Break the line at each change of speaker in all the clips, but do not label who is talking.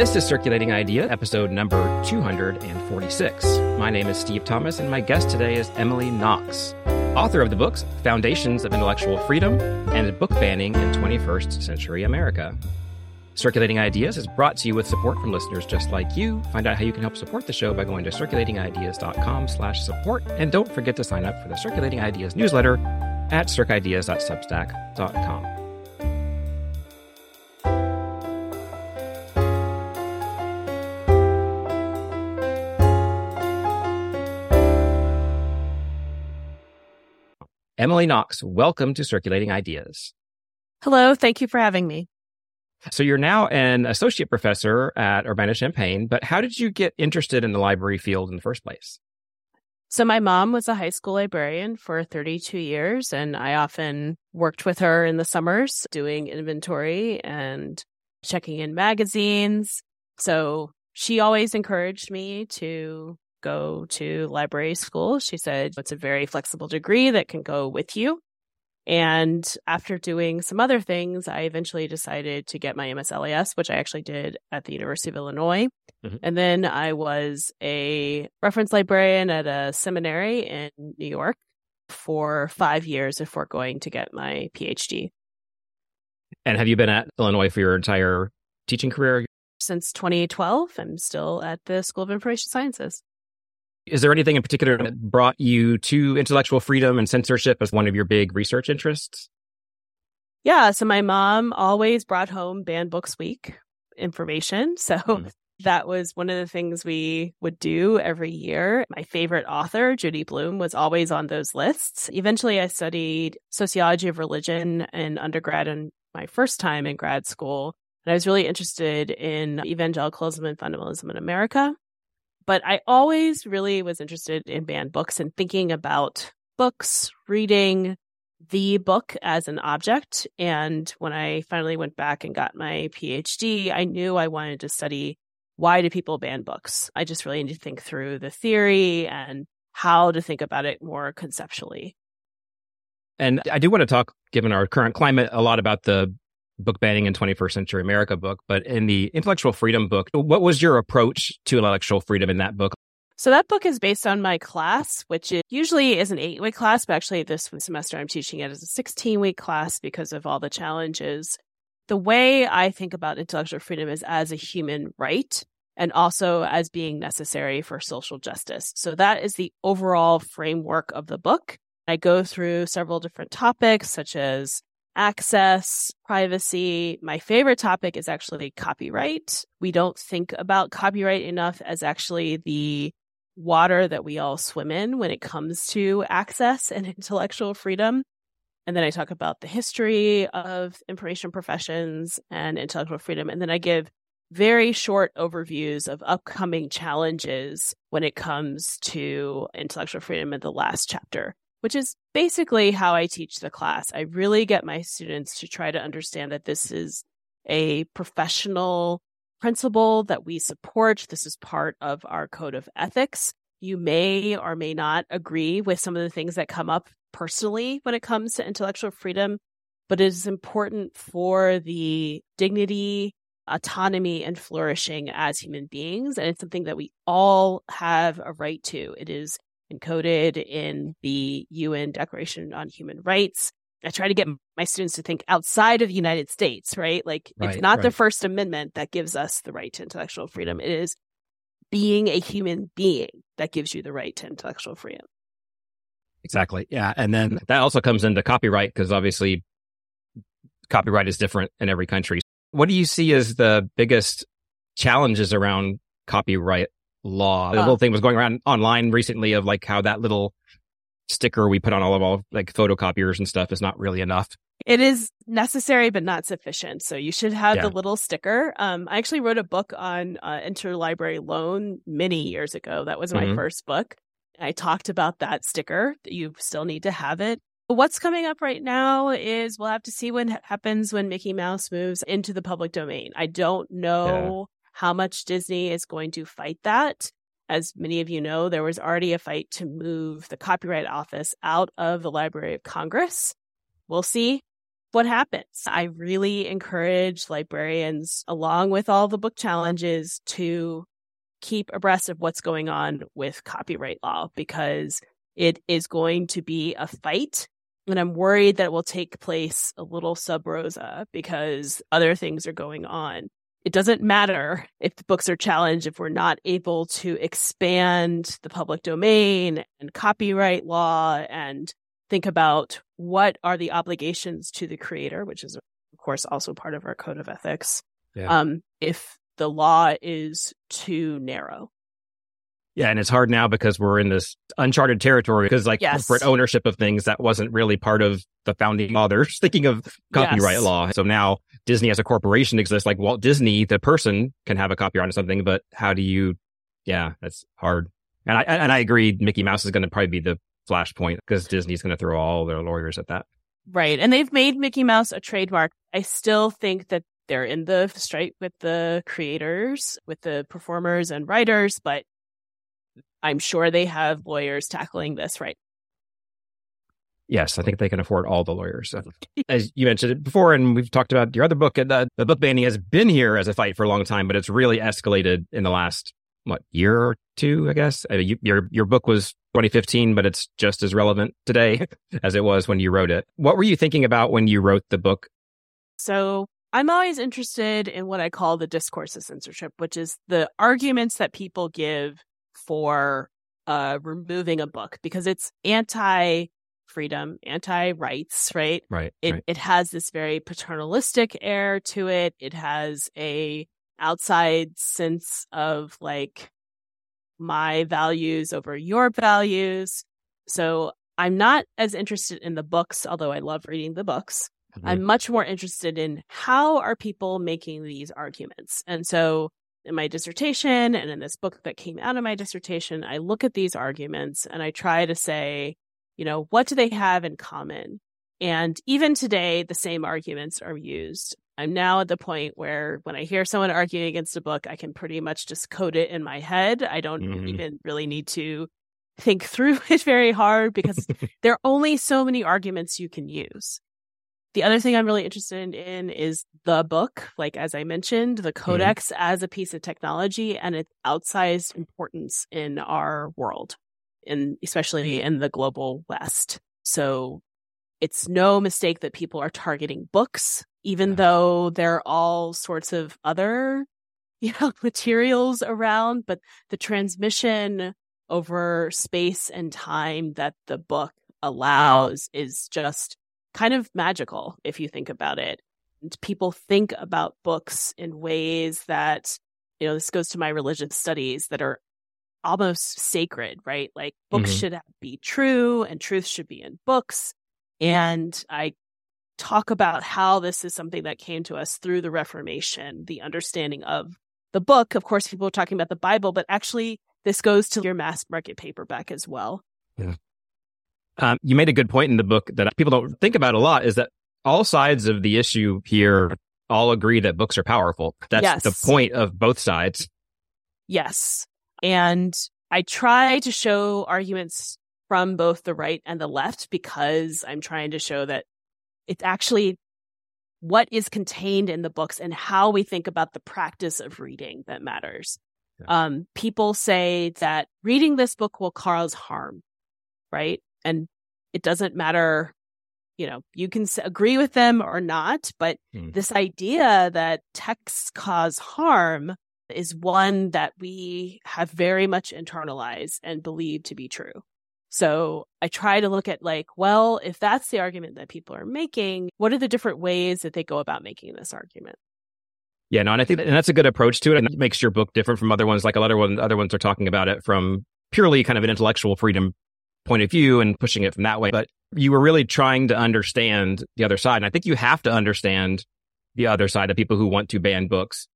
This is Circulating Idea, episode number 246. My name is Steve Thomas, and my guest today is Emily Knox, author of the books Foundations of Intellectual Freedom and Book Banning in 21st Century America. Circulating Ideas is brought to you with support from listeners just like you. Find out how you can help support the show by going to circulatingideas.com slash support. And don't forget to sign up for the Circulating Ideas newsletter at circideas.substack.com. Emily Knox, welcome to Circulating Ideas.
Hello, thank you for having me.
So you're now an associate professor at Urbana-Champaign, but how did you get interested in the library field in the first place?
So my mom was a high school librarian for 32 years, and I often worked with her in the summers doing inventory and checking in magazines. So she always encouraged me to go to library school. She said it's a very flexible degree that can go with you. And after doing some other things, I eventually decided to get my MSLIS, which I actually did at the University of Illinois. Mm-hmm. And then I was a reference librarian at a seminary in New York for five years before going to get my PhD.
And have you been at Illinois for your entire teaching career?
Since 2012, I'm still at the School of Information Sciences.
Is there anything in particular that brought you to intellectual freedom and censorship as one of your big research interests?
Yeah. So my mom always brought home Banned Books Week information. So mm. that was one of the things we would do every year. My favorite author, Judy Blume, was always on those lists. Eventually, I studied sociology of religion in undergrad and my first time in grad school. And I was really interested in evangelicalism and fundamentalism in America. But I always really was interested in banned books and thinking about books, reading the book as an object. And when I finally went back and got my PhD, I knew I wanted to study why do people ban books? I just really need to think through the theory and how to think about it more conceptually.
And I do want to talk, given our current climate, a lot about the book banning in 21st century America book, but in the intellectual freedom book, what was your approach to intellectual freedom in that book?
So that book is based on my class, which usually is an eight week class, but actually this semester I'm teaching it as a 16 week class because of all the challenges. The way I think about intellectual freedom is as a human right and also as being necessary for social justice. So that is the overall framework of the book. I go through several different topics such as access, privacy. My favorite topic is actually copyright. We don't think about copyright enough as actually the water that we all swim in when it comes to access and intellectual freedom. And then I talk about the history of information professions and intellectual freedom. And then I give very short overviews of upcoming challenges when it comes to intellectual freedom in the last chapter which is basically how I teach the class. I really get my students to try to understand that this is a professional principle that we support. This is part of our code of ethics. You may or may not agree with some of the things that come up personally when it comes to intellectual freedom, but it is important for the dignity, autonomy, and flourishing as human beings. And it's something that we all have a right to. It is encoded in the UN Declaration on Human Rights. I try to get my students to think outside of the United States, right? Like right, it's not right. the First Amendment that gives us the right to intellectual mm-hmm. freedom. It is being a human being that gives you the right to intellectual freedom.
Exactly. Yeah. And then that also comes into copyright because obviously copyright is different in every country. What do you see as the biggest challenges around copyright law. The little thing was going around online recently of like how that little sticker we put on all of our like photocopiers and stuff is not really enough.
It is necessary, but not sufficient. So you should have yeah. the little sticker. Um, I actually wrote a book on uh, interlibrary loan many years ago. That was my mm-hmm. first book. I talked about that sticker. You still need to have it. What's coming up right now is we'll have to see what happens when Mickey Mouse moves into the public domain. I don't know how much Disney is going to fight that. As many of you know, there was already a fight to move the Copyright Office out of the Library of Congress. We'll see. what happens. I really encourage librarians, along with all the book challenges, to keep abreast of what's going on with copyright law because it is going to be a fight. And I'm worried that it will take place a little sub rosa because other things are going on. It doesn't matter if the books are challenged if we're not able to expand the public domain and copyright law and think about what are the obligations to the creator, which is, of course, also part of our code of ethics. Yeah. Um, if the law is too narrow.
Yeah, and it's hard now because we're in this uncharted territory because like yes. corporate ownership of things that wasn't really part of the founding fathers thinking of copyright yes. law. So now Disney as a corporation exists like Walt Disney, the person can have a copyright on something, but how do you yeah, that's hard. And I and I agree Mickey Mouse is going to probably be the flashpoint because Disney's going to throw all their lawyers at that.
Right. And they've made Mickey Mouse a trademark. I still think that they're in the strike with the creators, with the performers and writers, but I'm sure they have lawyers tackling this right.
Yes, I think they can afford all the lawyers. As you mentioned it before, and we've talked about your other book, and the, the book banning has been here as a fight for a long time, but it's really escalated in the last what year or two, I guess. I mean, you, your your book was 2015, but it's just as relevant today as it was when you wrote it. What were you thinking about when you wrote the book?
So I'm always interested in what I call the discourse of censorship, which is the arguments that people give for uh, removing a book because it's anti freedom, anti rights, right?
Right.
It
right.
it has this very paternalistic air to it. It has a outside sense of like my values over your values. So I'm not as interested in the books, although I love reading the books. Mm-hmm. I'm much more interested in how are people making these arguments. And so in my dissertation and in this book that came out of my dissertation, I look at these arguments and I try to say, you know, what do they have in common? And even today, the same arguments are used. I'm now at the point where when I hear someone arguing against a book, I can pretty much just code it in my head. I don't mm-hmm. even really need to think through it very hard because there are only so many arguments you can use. The other thing I'm really interested in is the book, like as I mentioned, the mm-hmm. codex mm-hmm. as a piece of technology and its outsized importance in our world, and especially in the global West. So it's no mistake that people are targeting books, even yeah. though there are all sorts of other, you know, materials around, but the transmission over space and time that the book allows is just kind of magical if you think about it. And people think about books in ways that, you know, this goes to my religious studies that are almost sacred, right? Like books mm-hmm. should be true and truth should be in books. And I talk about how this is something that came to us through the Reformation, the understanding of the book. Of course, people are talking about the Bible, but actually, this goes to your mass market paperback as well.
Yeah. Um, you made a good point in the book that people don't think about a lot is that all sides of the issue here all agree that books are powerful. That's yes. the point of both sides.
Yes. And I try to show arguments from both the right and the left because I'm trying to show that it's actually what is contained in the books and how we think about the practice of reading that matters. Yeah. Um, people say that reading this book will cause harm, right? And it doesn't matter, you know, you can agree with them or not, but hmm. this idea that texts cause harm is one that we have very much internalized and believe to be true. So I try to look at like, well, if that's the argument that people are making, what are the different ways that they go about making this argument?
Yeah, no, and I think that, and that's a good approach to it, and it makes your book different from other ones. Like a lot of other ones are talking about it from purely kind of an intellectual freedom point of view and pushing it from that way. But you were really trying to understand the other side, and I think you have to understand the other side of people who want to ban books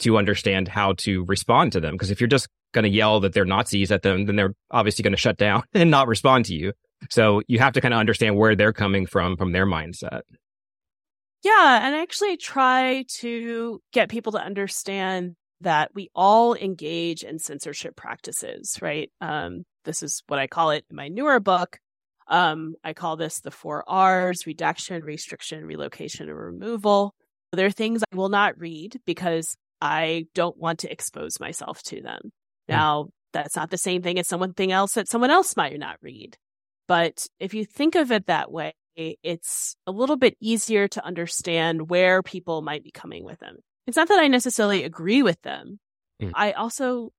to understand how to respond to them. Because if you're just going to yell that they're Nazis at them, then they're obviously going to shut down and not respond to you. So you have to kind of understand where they're coming from, from their mindset.
Yeah. And I actually try to get people to understand that we all engage in censorship practices, right? Um, this is what I call it in my newer book. Um, I call this the four R's reduction, restriction, relocation, and removal. There are things I will not read because I don't want to expose myself to them. Hmm. Now, that's not the same thing as something else that someone else might not read. But if you think of it that way, it's a little bit easier to understand where people might be coming with them. It's not that I necessarily agree with them. Mm. I also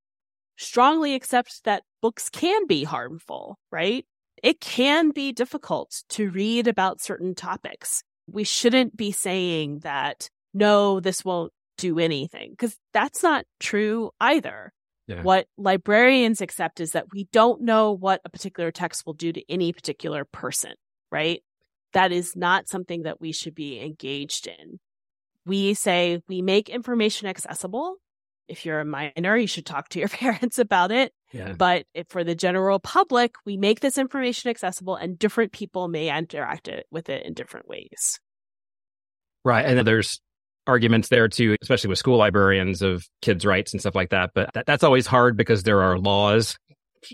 strongly accept that books can be harmful, right? It can be difficult to read about certain topics. We shouldn't be saying that, no, this won't do anything, because that's not true either. Yeah. What librarians accept is that we don't know what a particular text will do to any particular person, right? That is not something that we should be engaged in. We say we make information accessible. If you're a minor, you should talk to your parents about it. Yeah. But for the general public, we make this information accessible and different people may interact it, with it in different ways.
Right. And there's arguments there too, especially with school librarians of kids' rights and stuff like that. But that, that's always hard because there are laws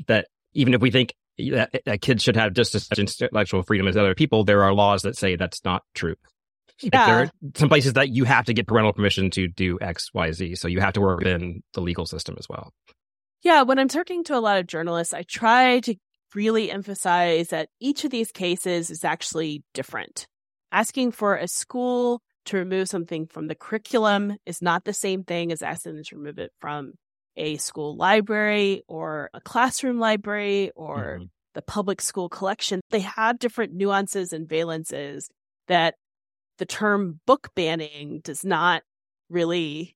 that even if we think that, that kids should have just as much intellectual freedom as other people, there are laws that say that's not true. Yeah. Like there are some places that you have to get parental permission to do X, Y, Z. So you have to work within the legal system as well.
Yeah. When I'm talking to a lot of journalists, I try to really emphasize that each of these cases is actually different. Asking for a school to remove something from the curriculum is not the same thing as asking them to remove it from a school library or a classroom library or mm-hmm. the public school collection. They have different nuances and valences that the term book banning does not really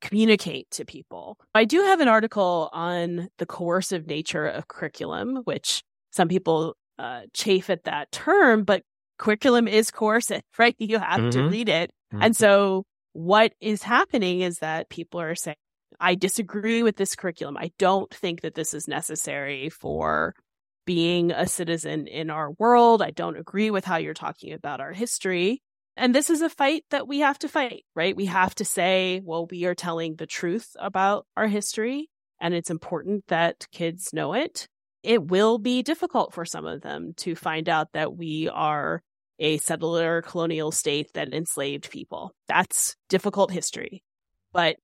communicate to people. I do have an article on the coercive nature of curriculum, which some people uh, chafe at that term, but curriculum is coercive, right? You have mm-hmm. to read it. Mm-hmm. And so what is happening is that people are saying, I disagree with this curriculum. I don't think that this is necessary for being a citizen in our world. I don't agree with how you're talking about our history. And this is a fight that we have to fight, right? We have to say, well, we are telling the truth about our history, and it's important that kids know it. It will be difficult for some of them to find out that we are a settler colonial state that enslaved people. That's difficult history. But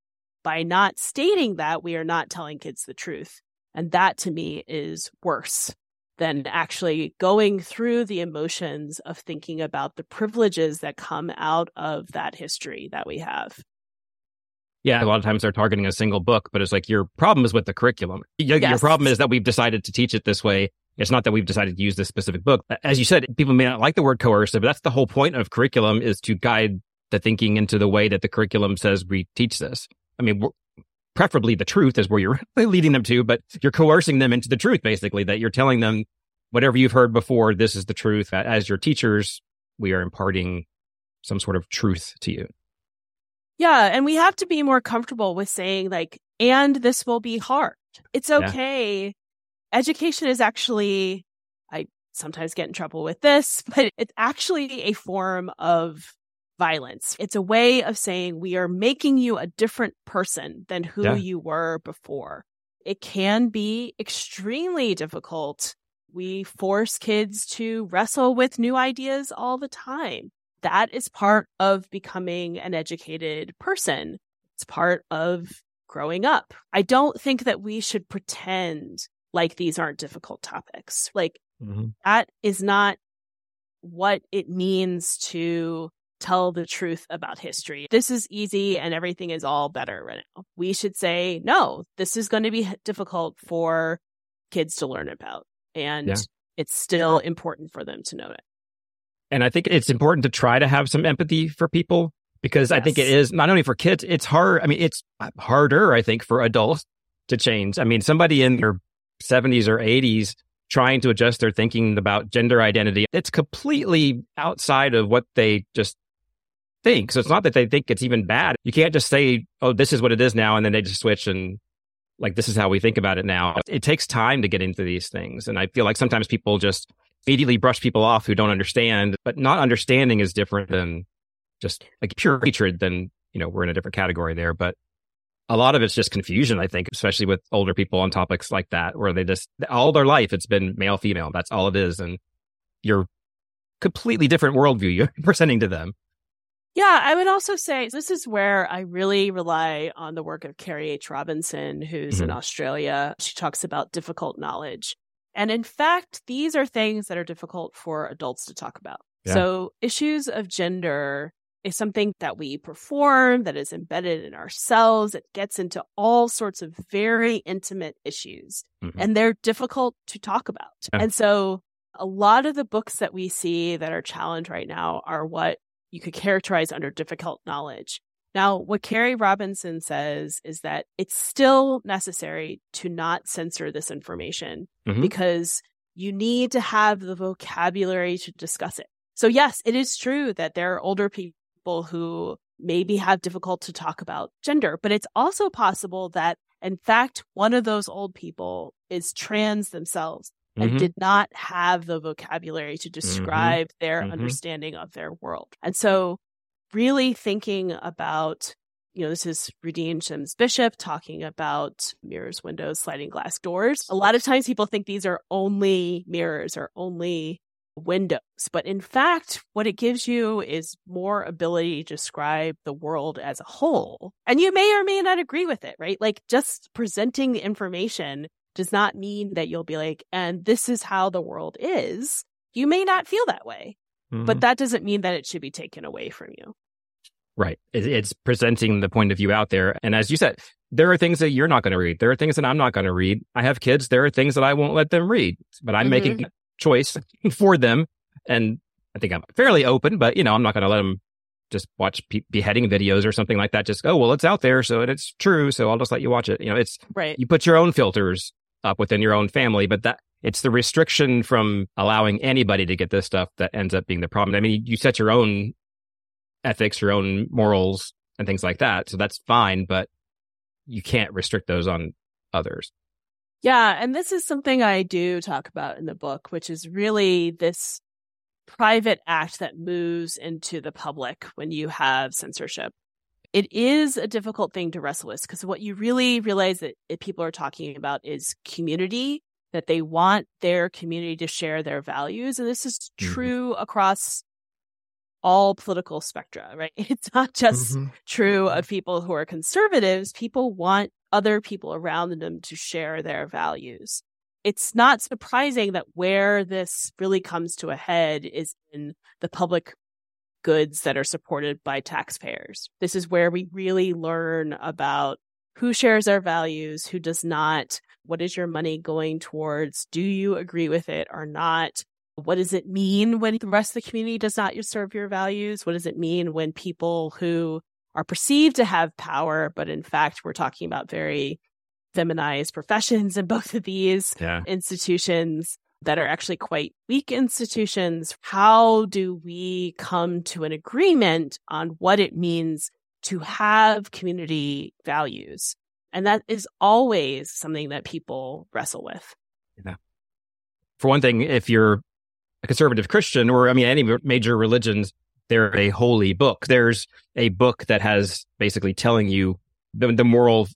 by not stating that, we are not telling kids the truth. And that to me is worse than actually going through the emotions of thinking about the privileges that come out of that history that we have.
Yeah, a lot of times they're targeting a single book, but it's like your problem is with the curriculum. Your, yes. your problem is that we've decided to teach it this way it's not that we've decided to use this specific book. As you said, people may not like the word coercive, but that's the whole point of curriculum is to guide the thinking into the way that the curriculum says we teach this. I mean, preferably the truth is where you're leading them to, but you're coercing them into the truth, basically, that you're telling them whatever you've heard before, this is the truth. As your teachers, we are imparting some sort of truth to you.
Yeah. And we have to be more comfortable with saying, like, and this will be hard. It's okay yeah education is actually, I sometimes get in trouble with this, but it's actually a form of violence. It's a way of saying we are making you a different person than who yeah. you were before. It can be extremely difficult. We force kids to wrestle with new ideas all the time. That is part of becoming an educated person. It's part of growing up. I don't think that we should pretend like these aren't difficult topics. Like mm-hmm. that is not what it means to tell the truth about history. This is easy and everything is all better right now. We should say, no, this is going to be difficult for kids to learn about. And yeah. it's still important for them to know it.
And I think it's important to try to have some empathy for people because yes. I think it is not only for kids, it's hard. I mean, it's uh, harder, I think, for adults to change. I mean, somebody in their 70s or 80s trying to adjust their thinking about gender identity. It's completely outside of what they just think. So it's not that they think it's even bad. You can't just say, oh, this is what it is now. And then they just switch and like, this is how we think about it now. It takes time to get into these things. And I feel like sometimes people just immediately brush people off who don't understand, but not understanding is different than just like pure hatred. Then, you know, we're in a different category there. But a lot of it's just confusion, I think, especially with older people on topics like that, where they just, all their life, it's been male, female. That's all it is. And you're completely different worldview you're presenting to them.
Yeah, I would also say this is where I really rely on the work of Kerry H. Robinson, who's mm-hmm. in Australia. She talks about difficult knowledge. And in fact, these are things that are difficult for adults to talk about. Yeah. So issues of gender is something that we perform that is embedded in ourselves. It gets into all sorts of very intimate issues mm-hmm. and they're difficult to talk about. Yeah. And so a lot of the books that we see that are challenged right now are what you could characterize under difficult knowledge. Now, what Kerry Robinson says is that it's still necessary to not censor this information mm-hmm. because you need to have the vocabulary to discuss it. So yes, it is true that there are older people who maybe have difficult to talk about gender, but it's also possible that in fact, one of those old people is trans themselves and mm-hmm. did not have the vocabulary to mm-hmm. describe mm-hmm. their mm-hmm. understanding of their world. And so really thinking about you know, this is Rudine Sims Bishop talking about mirrors, windows, sliding glass doors. A lot of times people think these are only mirrors or only windows, but in fact, what it gives you is more ability to describe the world as a whole. And you may or may not agree with it, right? Like just presenting the information does not mean that you'll be like, and this is how the world is. You may not feel that way, mm-hmm. but that doesn't mean that it should be taken away from you.
Right. It's presenting the point of view out there. And as you said, there are things that you're not going to read. There are things that I'm not going to read. I have kids. There are things that I won't let them read, but I'm mm-hmm. making a choice for them. And I think I'm fairly open, but you know, I'm not going to let them just watch pe- beheading videos or something like that. Just, oh, well, it's out there. So it's true. So I'll just let you watch it. You know, it's
right.
You put your own filters up within your own family, but that it's the restriction from allowing anybody to get this stuff that ends up being the problem. I mean, you set your own ethics, your own morals and things like that. So that's fine, but you can't restrict those on others.
Yeah. And this is something I do talk about in the book, which is really this private act that moves into the public when you have censorship it is a difficult thing to wrestle with because what you really realize that people are talking about is community, that they want their community to share their values. And this is mm-hmm. true mm-hmm. across all political spectra, right? It's not just mm-hmm. true of people who are conservatives. People want other people around them to share their values. It's not surprising that where this really comes to a head is in the public goods that are supported by taxpayers. This is where we really learn about who shares our values, who does not, what is your money going towards? Do you agree with it or not? What does it mean when the rest of the community does not serve your values? What does it mean when people who are perceived to have power, but in fact, we're talking about very feminized professions in both of these yeah. institutions that are actually quite weak institutions. How do we come to an agreement on what it means to have community values? And that is always something that people wrestle with.
Yeah. For one thing, if you're a conservative Christian or, I mean, any major religions, they're a holy book. There's a book that has basically telling you the, the moral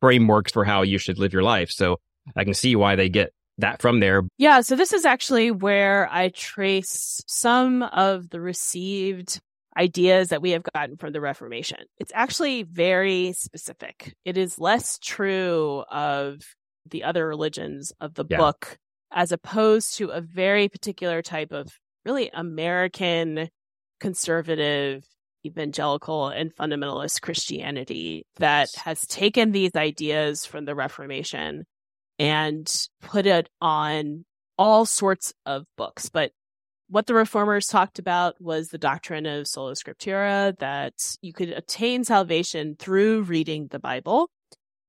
frameworks for how you should live your life. So I can see why they get that from there.
Yeah, so this is actually where I trace some of the received ideas that we have gotten from the Reformation. It's actually very specific. It is less true of the other religions of the yeah. book as opposed to a very particular type of really American conservative evangelical and fundamentalist Christianity that has taken these ideas from the Reformation and put it on all sorts of books. But what the reformers talked about was the doctrine of sola scriptura, that you could attain salvation through reading the Bible.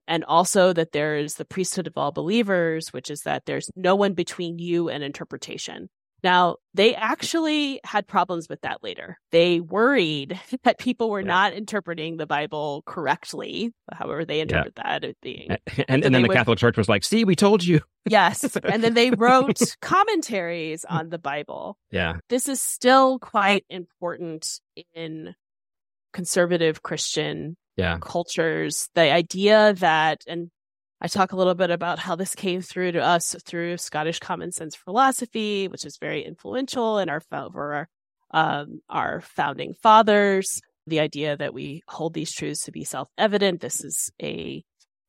And also that there is the priesthood of all believers, which is that there's no one between you and interpretation. Now, they actually had problems with that later. They worried that people were yeah. not interpreting the Bible correctly, however they interpret yeah. that as being.
And, and, and then the would, Catholic Church was like, see, we told you.
Yes. and then they wrote commentaries on the Bible.
Yeah.
This is still quite important in conservative Christian
yeah.
cultures. The idea that, and I talk a little bit about how this came through to us through Scottish common sense philosophy, which is very influential in our um, our founding fathers. The idea that we hold these truths to be self evident. This is a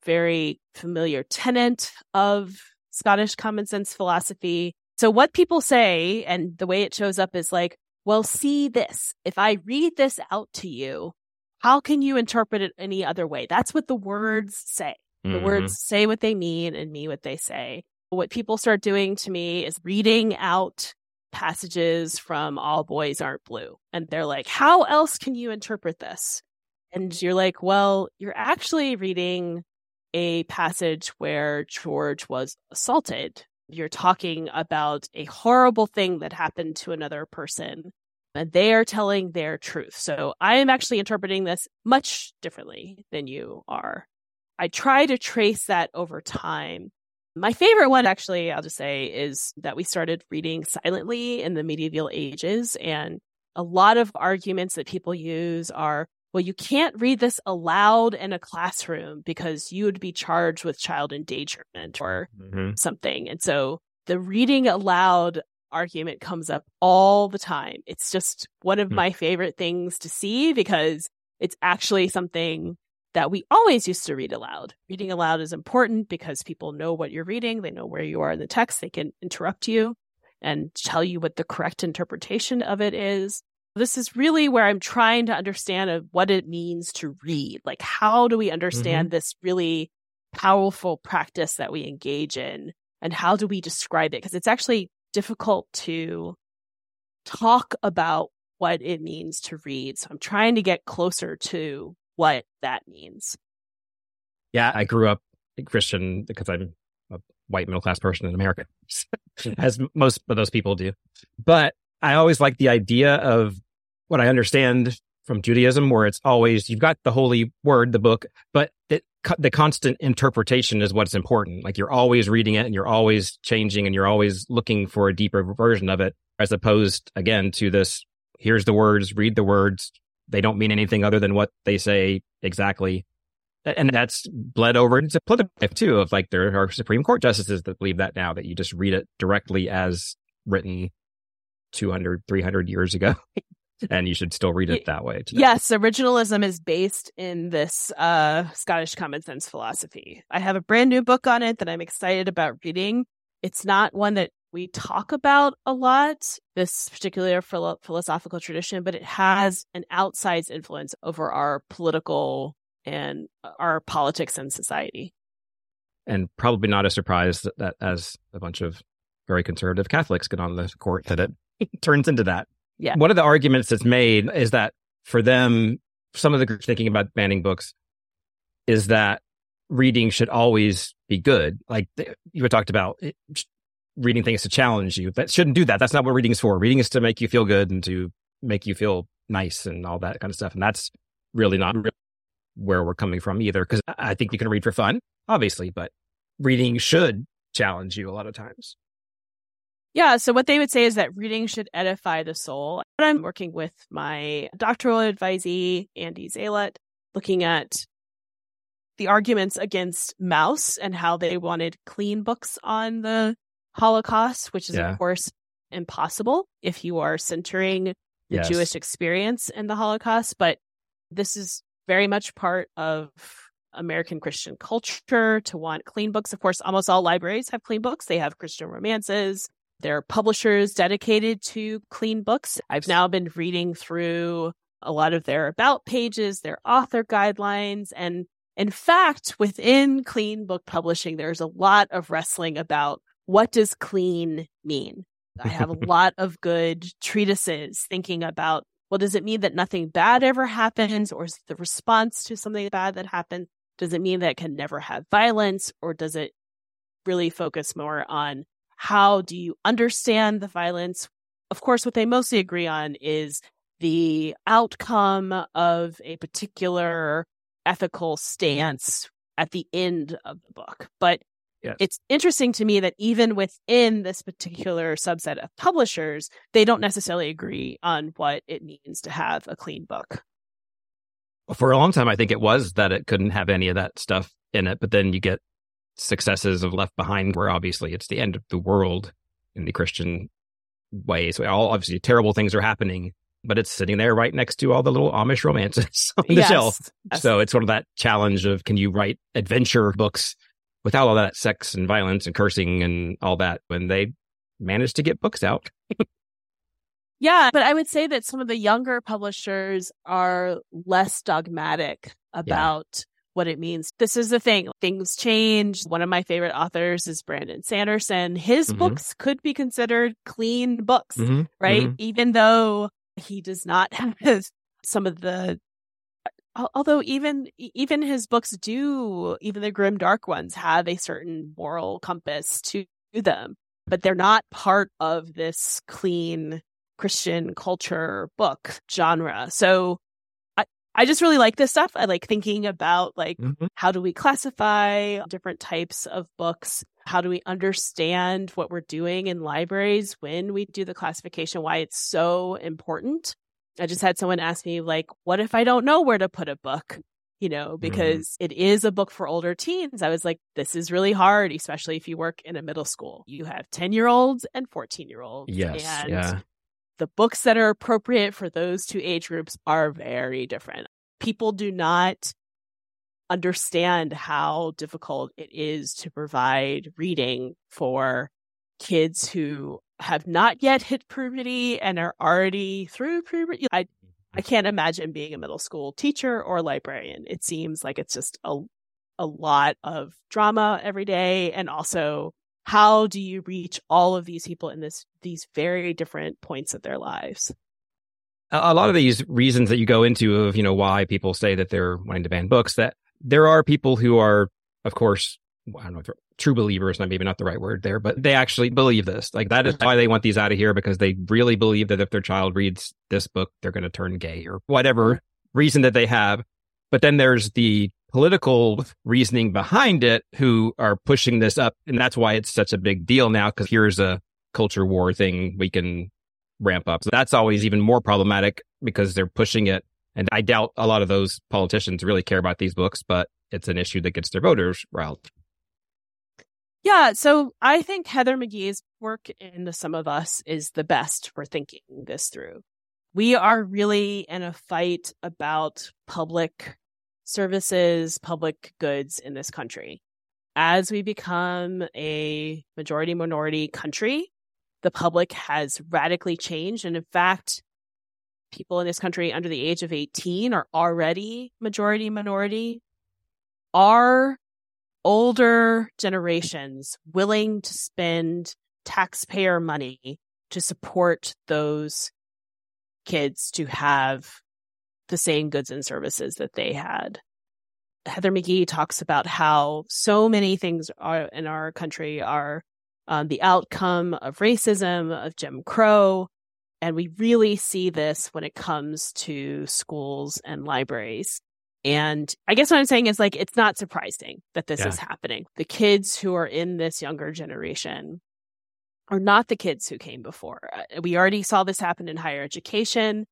very familiar tenet of Scottish common sense philosophy. So what people say and the way it shows up is like, well, see this. If I read this out to you, how can you interpret it any other way? That's what the words say. The mm-hmm. words say what they mean and mean what they say. What people start doing to me is reading out passages from All Boys Aren't Blue. And they're like, how else can you interpret this? And you're like, well, you're actually reading a passage where George was assaulted. You're talking about a horrible thing that happened to another person, and they are telling their truth. So I am actually interpreting this much differently than you are. I try to trace that over time. My favorite one, actually, I'll just say, is that we started reading silently in the medieval ages. And a lot of arguments that people use are well, you can't read this aloud in a classroom because you would be charged with child endangerment or mm-hmm. something. And so the reading aloud argument comes up all the time. It's just one of mm-hmm. my favorite things to see because it's actually something that we always used to read aloud. Reading aloud is important because people know what you're reading, they know where you are in the text, they can interrupt you and tell you what the correct interpretation of it is. This is really where I'm trying to understand of what it means to read. Like, how do we understand mm-hmm. this really powerful practice that we engage in? And how do we describe it? Because it's actually difficult to talk about what it means to read. So I'm trying to get closer to what that means.
Yeah, I grew up Christian because I'm a white middle class person in America, as most of those people do. But I always like the idea of what I understand from Judaism, where it's always you've got the holy word, the book, but it, the constant interpretation is what's important. Like you're always reading it and you're always changing and you're always looking for a deeper version of it, as opposed again to this here's the words, read the words. They don't mean anything other than what they say exactly. And that's bled over into political life too, of like there are Supreme Court justices that believe that now, that you just read it directly as written 200, 300 years ago. and you should still read it that way.
Today. Yes, originalism is based in this uh, Scottish common sense philosophy. I have a brand new book on it that I'm excited about reading. It's not one that we talk about a lot, this particular philo- philosophical tradition, but it has an outsized influence over our political and uh, our politics and society.
And probably not a surprise that, that as a bunch of very conservative Catholics get on the court, that it turns into that.
Yeah.
One of the arguments that's made is that for them, some of the groups thinking about banning books is that reading should always be good. Like you had talked about it, reading things to challenge you. That shouldn't do that. That's not what reading is for. Reading is to make you feel good and to make you feel nice and all that kind of stuff. And that's really not where we're coming from either. Cause I think you can read for fun, obviously, but reading should challenge you a lot of times.
Yeah. So what they would say is that reading should edify the soul. And I'm working with my doctoral advisee, Andy Zaylet, looking at the arguments against Maus and how they wanted clean books on the Holocaust, which is, yeah. of course, impossible if you are centering the yes. Jewish experience in the Holocaust. But this is very much part of American Christian culture to want clean books. Of course, almost all libraries have clean books. They have Christian romances, there are publishers dedicated to clean books. I've now been reading through a lot of their about pages, their author guidelines, and in fact, within clean book publishing, there's a lot of wrestling about what does clean mean. I have a lot of good treatises thinking about well, does it mean that nothing bad ever happens, or is the response to something bad that happened? Does it mean that it can never have violence, or does it really focus more on how do you understand the violence? Of course, what they mostly agree on is the outcome of a particular ethical stance at the end of the book. But yes. it's interesting to me that even within this particular subset of publishers, they don't necessarily agree on what it means to have a clean book.
for a long time, I think it was that it couldn't have any of that stuff in it. But then you get successes of Left Behind, where obviously it's the end of the world in the Christian way. So all obviously terrible things are happening, but it's sitting there right next to all the little Amish romances on the
Yes.
shelf.
Yes.
So it's sort of that challenge of can you write adventure books without all that sex and violence and cursing and all that when they managed to get books out.
Yeah, but I would say that some of the younger publishers are less dogmatic about what it means. This is the thing. Things change. One of my favorite authors is Brandon Sanderson. His
Mhm.
books could be considered clean books,
Mm-hmm.
right? Even though he does not have some of the although even even his books do even the grim dark ones have a certain moral compass to them but they're not part of this clean christian culture book genre. So i i just really like this stuff. I like thinking about like
Mhm.
how do we classify different types of books? How do we understand what we're doing in libraries when we do the classification? Why it's so important i just had someone ask me like what if i don't know where to put a book you know mm-hmm. because it is a book for older teens i was like this is really hard especially if you work in a middle school you have 10 year olds and 14 year olds
Yes.
and
yeah.
the books that are appropriate for those two age groups are very different. People do not understand how difficult it is to provide reading for kids who have not yet hit puberty and are already through puberty. I I mm-hmm. can't imagine being a middle school teacher or librarian. It seems like it's just a a lot of drama every day and also how do you reach all of these people in this these very different points of their lives
a lot of these reasons that you go into of you know why people say that they're wanting to ban books that there are people who are of course i don't know if they're true believers maybe not the right word there but they actually believe this like that is why they want these out of here because they really believe that if their child reads this book they're going to turn gay or whatever reason that they have but then there's the political reasoning behind it who are pushing this up and that's why it's such a big deal now because here's a culture war thing we can ramp up. So that's always even more problematic because they're pushing it. And I doubt a lot of those politicians really care about these books, but it's an issue that gets their voters riled.
Yeah so i think Heather McGhee's work in the sum of us is the best for thinking this through. We are really in a fight about public services public goods in this country. As we become a majority minority country the public has radically changed. And in fact people in this country under the age of 18 are already majority minority are older generations willing to spend taxpayer money to support those kids to have the same goods and services that they had. Heather McGhee talks about how so many things are in our country are um, the outcome of racism, of Jim Crow. And we really see this when it comes to schools and libraries. And I guess what I'm saying is like, it's not surprising that this
Yeah.
is happening. The kids who are in this younger generation are not the kids who came before. Uh, We already saw this happen in higher education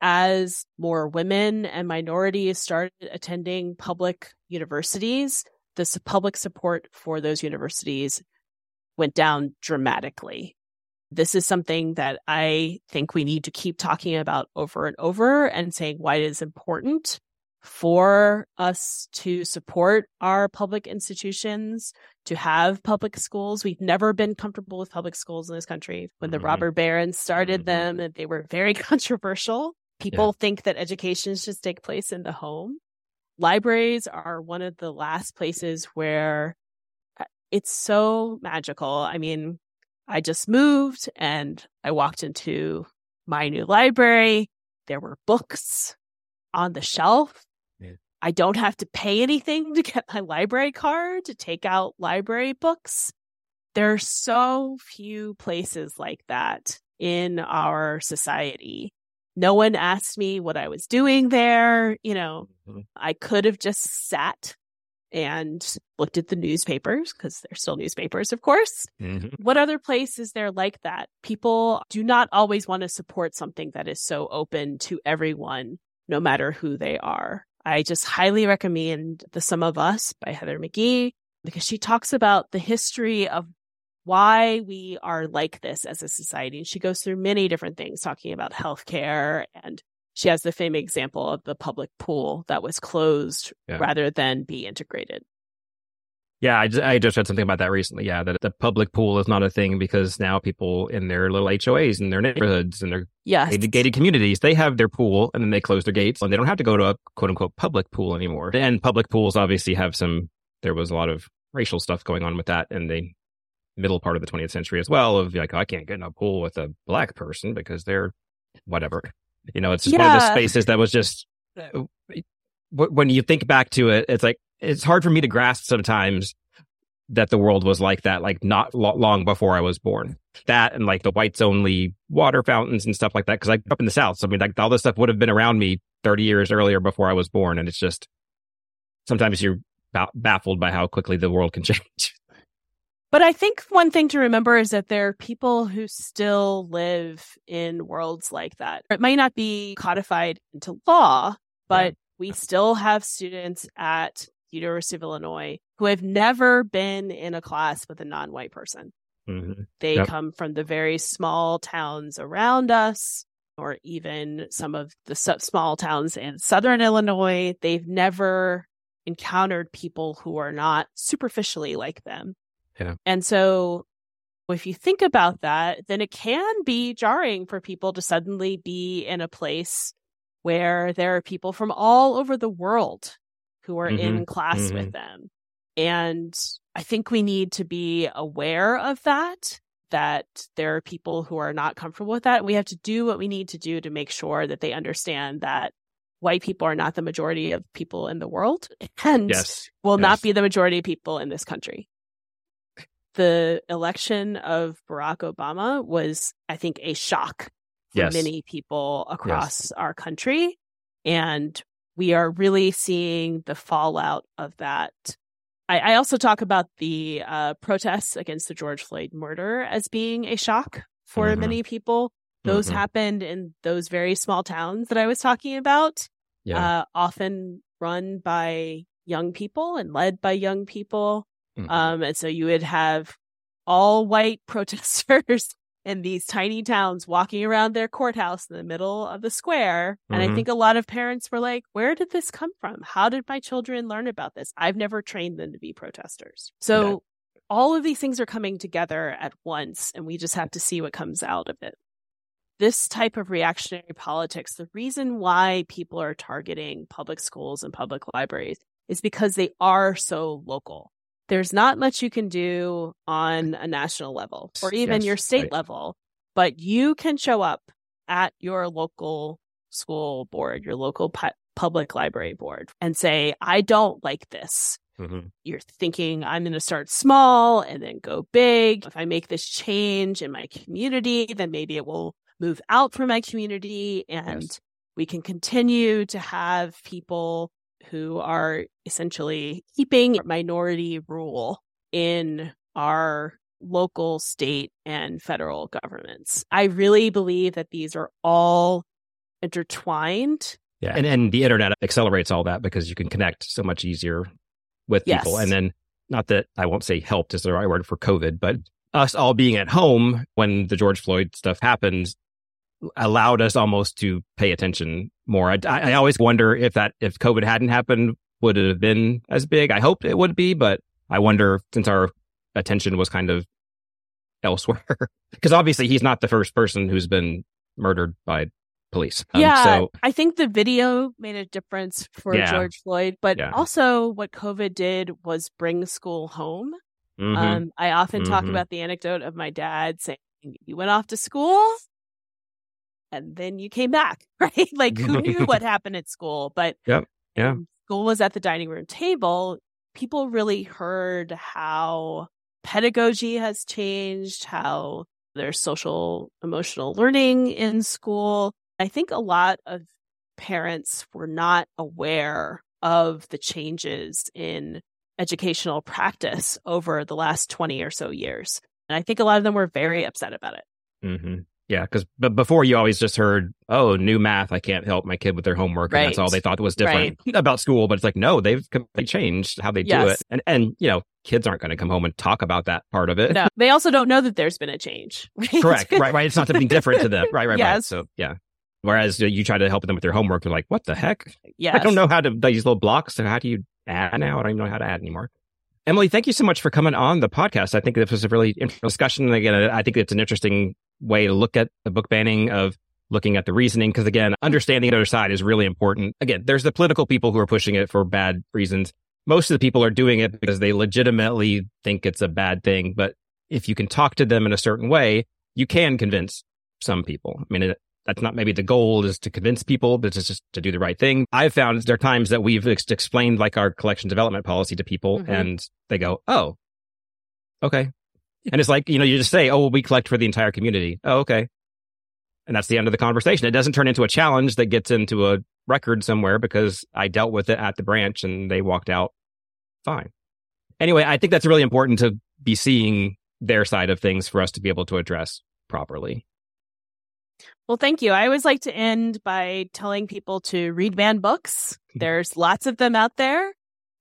as more women and minorities started attending public universities. The public support for those universities went down dramatically. This is something that I think we need to keep talking about over and over and saying why it is important for us to support our public institutions, to have public schools. We've never been comfortable with public schools in this country. When the
Mhm.
robber barons started
Mhm.
them, they were very controversial. People think that education should take place in the home. Libraries are one of the last places where uh, it's so magical. I mean, I just moved and I walked into my new library. There were books on the shelf. I don't have to pay anything to get my library card to take out library books. There are so few places like that in our society. No one asked me what I was doing there. You know,
Mhm.
I could have just sat and looked at the newspapers because they're still newspapers, of course.
Mhm.
What other place is there like that? People do not always want to support something that is so open to everyone, no matter who they are. I just highly recommend The Sum of Us by Heather McGhee because she talks about the history of why we are like this as a society. And she goes through many different things, talking about healthcare. And she has the famous example of the public pool that was closed yeah. rather than be integrated.
Yeah, I just, I just read something about that recently. Yeah, that the public pool is not a thing because now people in their little HOAs in their neighborhoods and their
yes.
gated, gated communities, they have their pool and then they close their gates and they don't have to go to a quote unquote public pool anymore. And public pools obviously have some, there was a lot of racial stuff going on with that in the middle part of the 20th century as well of like, I can't get in a pool with a black person because they're whatever. You know, it's just yeah. one of those spaces that was just, uh, when you think back to it, it's like, it's hard for me to grasp sometimes that the world was like that, like not lo- long before I was born. That and like the whites only water fountains and stuff like that. Cause I grew up in the South. So I mean, like all this stuff would have been around me 30 years earlier before I was born. And it's just sometimes you're ba- baffled by how quickly the world can change.
But I think one thing to remember is that there are people who still live in worlds like that. It might not be codified into law, but yeah. we still have students at University of Illinois who have never been in a class with a non-white person. Mm-hmm. They yep. come from the very small towns around us, or even some of the small towns in southern Illinois. They've never encountered people who are not superficially like them.
Yeah.
And so if you think about that, then it can be jarring for people to suddenly be in a place where there are people from all over the world who are mm-hmm. in class mm-hmm. with them. And I think we need to be aware of that, that there are people who are not comfortable with that. We have to do what we need to do to make sure that they understand that white people are not the majority of people in the world and
yes.
will
yes.
not be the majority of people in this country. The election of Barack Obama was, I think, a shock for yes. many people across our country. And we are really seeing the fallout of that. I, I also talk about the uh, protests against the George Floyd murder as being a shock for mm-hmm. many people. Those mm-hmm. happened in those very small towns that I was talking about,
yeah.
uh, often run by young people and led by young people. Mm-hmm. Um, and so you would have all white protesters in these tiny towns walking around their courthouse in the middle of the square. And mm-hmm. I think a lot of parents were like, where did this come from? How did my children learn about this? I've never trained them to be protesters. So all of these things are coming together at once, and we just have to see what comes out of it. This type of reactionary politics, the reason why people are targeting public schools and public libraries is because they are so local there's not much you can do on a national level or even yes, your state right. level, but you can show up at your local school board, your local pu- public library board and say, I don't like this. Mm-hmm. You're thinking I'm going to start small and then go big. If I make this change in my community, then maybe it will move out from my community and yes. we can continue to have people who are essentially keeping minority rule in our local, state, and federal governments. I really believe that these are all intertwined.
Yeah. And, and the internet accelerates all that because you can connect so much easier with yes. people. And then, not that I won't say helped is the right word for COVID, but us all being at home when the George Floyd stuff happened allowed us almost to pay attention more. I, I always wonder if that if COVID hadn't happened, would it have been as big? I hope it would be, but I wonder since our attention was kind of elsewhere, because obviously he's not the first person who's been murdered by police.
Um, yeah, so, I think the video made a difference for yeah, George Floyd, but yeah. also what COVID did was bring school home. Mm-hmm. Um, I often mm-hmm. talk about the anecdote of my dad saying, "You went off to school, and then you came back, right? like who knew what happened at school? But
yep. yeah,
school was at the dining room table. People really heard how pedagogy has changed, how there's social emotional learning in school. I think a lot of parents were not aware of the changes in educational practice over the last 20 or so years. And I think a lot of them were very upset about it.
Mm-hmm. Yeah, because but before you always just heard, oh, new math, I can't help my kid with their homework, and that's all they thought was different about school. But it's like, no, they've completely changed how they do it, and and you know, kids aren't going to come home and talk about that part of it.
No, they also don't know that there's been a change. right?
Correct, right, right. It's not something different to them, right, right, right. So yeah. Whereas you try to help them with their homework, they're like, what the heck?
Yes.
I don't know how to these little blocks. So how do you add now? I don't even know how to add anymore. Emily, thank you so much for coming on the podcast. I think this was a really interesting discussion. And again, I think it's an interesting way to look at the book banning of looking at the reasoning. Because again, understanding the other side is really important. Again, there's the political people who are pushing it for bad reasons. Most of the people are doing it because they legitimately think it's a bad thing. But if you can talk to them in a certain way, you can convince some people. I mean, it, that's not maybe the goal is to convince people, but it's just to do the right thing. I've found there are times that we've ex- explained like our collection development policy to people
Mhm.
and they go, oh, okay. And it's like, you know, you just say, oh, well, we collect for the entire community. Oh, okay. And that's the end of the conversation. It doesn't turn into a challenge that gets into a record somewhere because I dealt with it at the branch and they walked out fine. Anyway, I think that's really important to be seeing their side of things for us to be able to address properly.
Well, thank you. I always like to end by telling people to read banned books. Mm-hmm. There's lots of them out there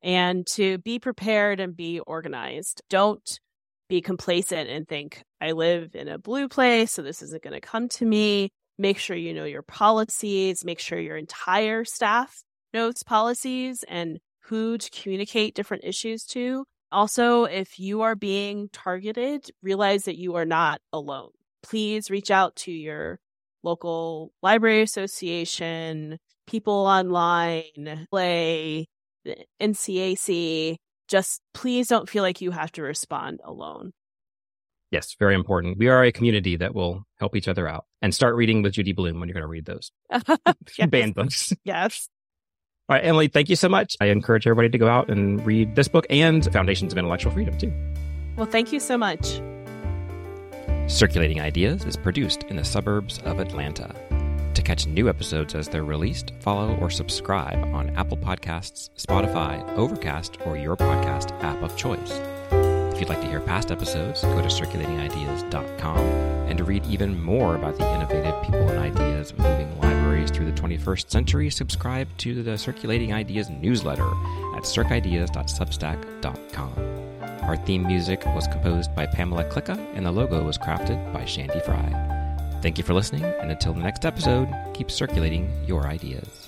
and to be prepared and be organized. Don't be complacent and think, I live in a blue place, so this isn't going to come to me. Make sure you know your policies. Make sure your entire staff knows policies and who to communicate different issues to. Also, if you are being targeted, realize that you are not alone. Please reach out to your local library association, people online, play, the NCAC. Just please don't feel like you have to respond alone.
Yes, very important. We are a community that will help each other out. And start reading with Judy Blume when you're going to read those
Yes.
banned books.
Yes.
All right, Emily, thank you so much. I encourage everybody to go out and read this book and Foundations of Intellectual Freedom, too.
Well, thank you so much.
Circulating Ideas is produced in the suburbs of Atlanta. Catch new episodes as they're released, follow or subscribe on Apple Podcasts, Spotify, Overcast, or your podcast app of choice. If you'd like to hear past episodes, go to circulatingideas.com. And to read even more about the innovative people and ideas moving libraries through the 21st century, subscribe to the Circulating Ideas newsletter at circideas.substack.com. Our theme music was composed by Pamela Klicka, and the logo was crafted by Shandy Fry. Thank you for listening, and until the next episode, keep circulating your ideas.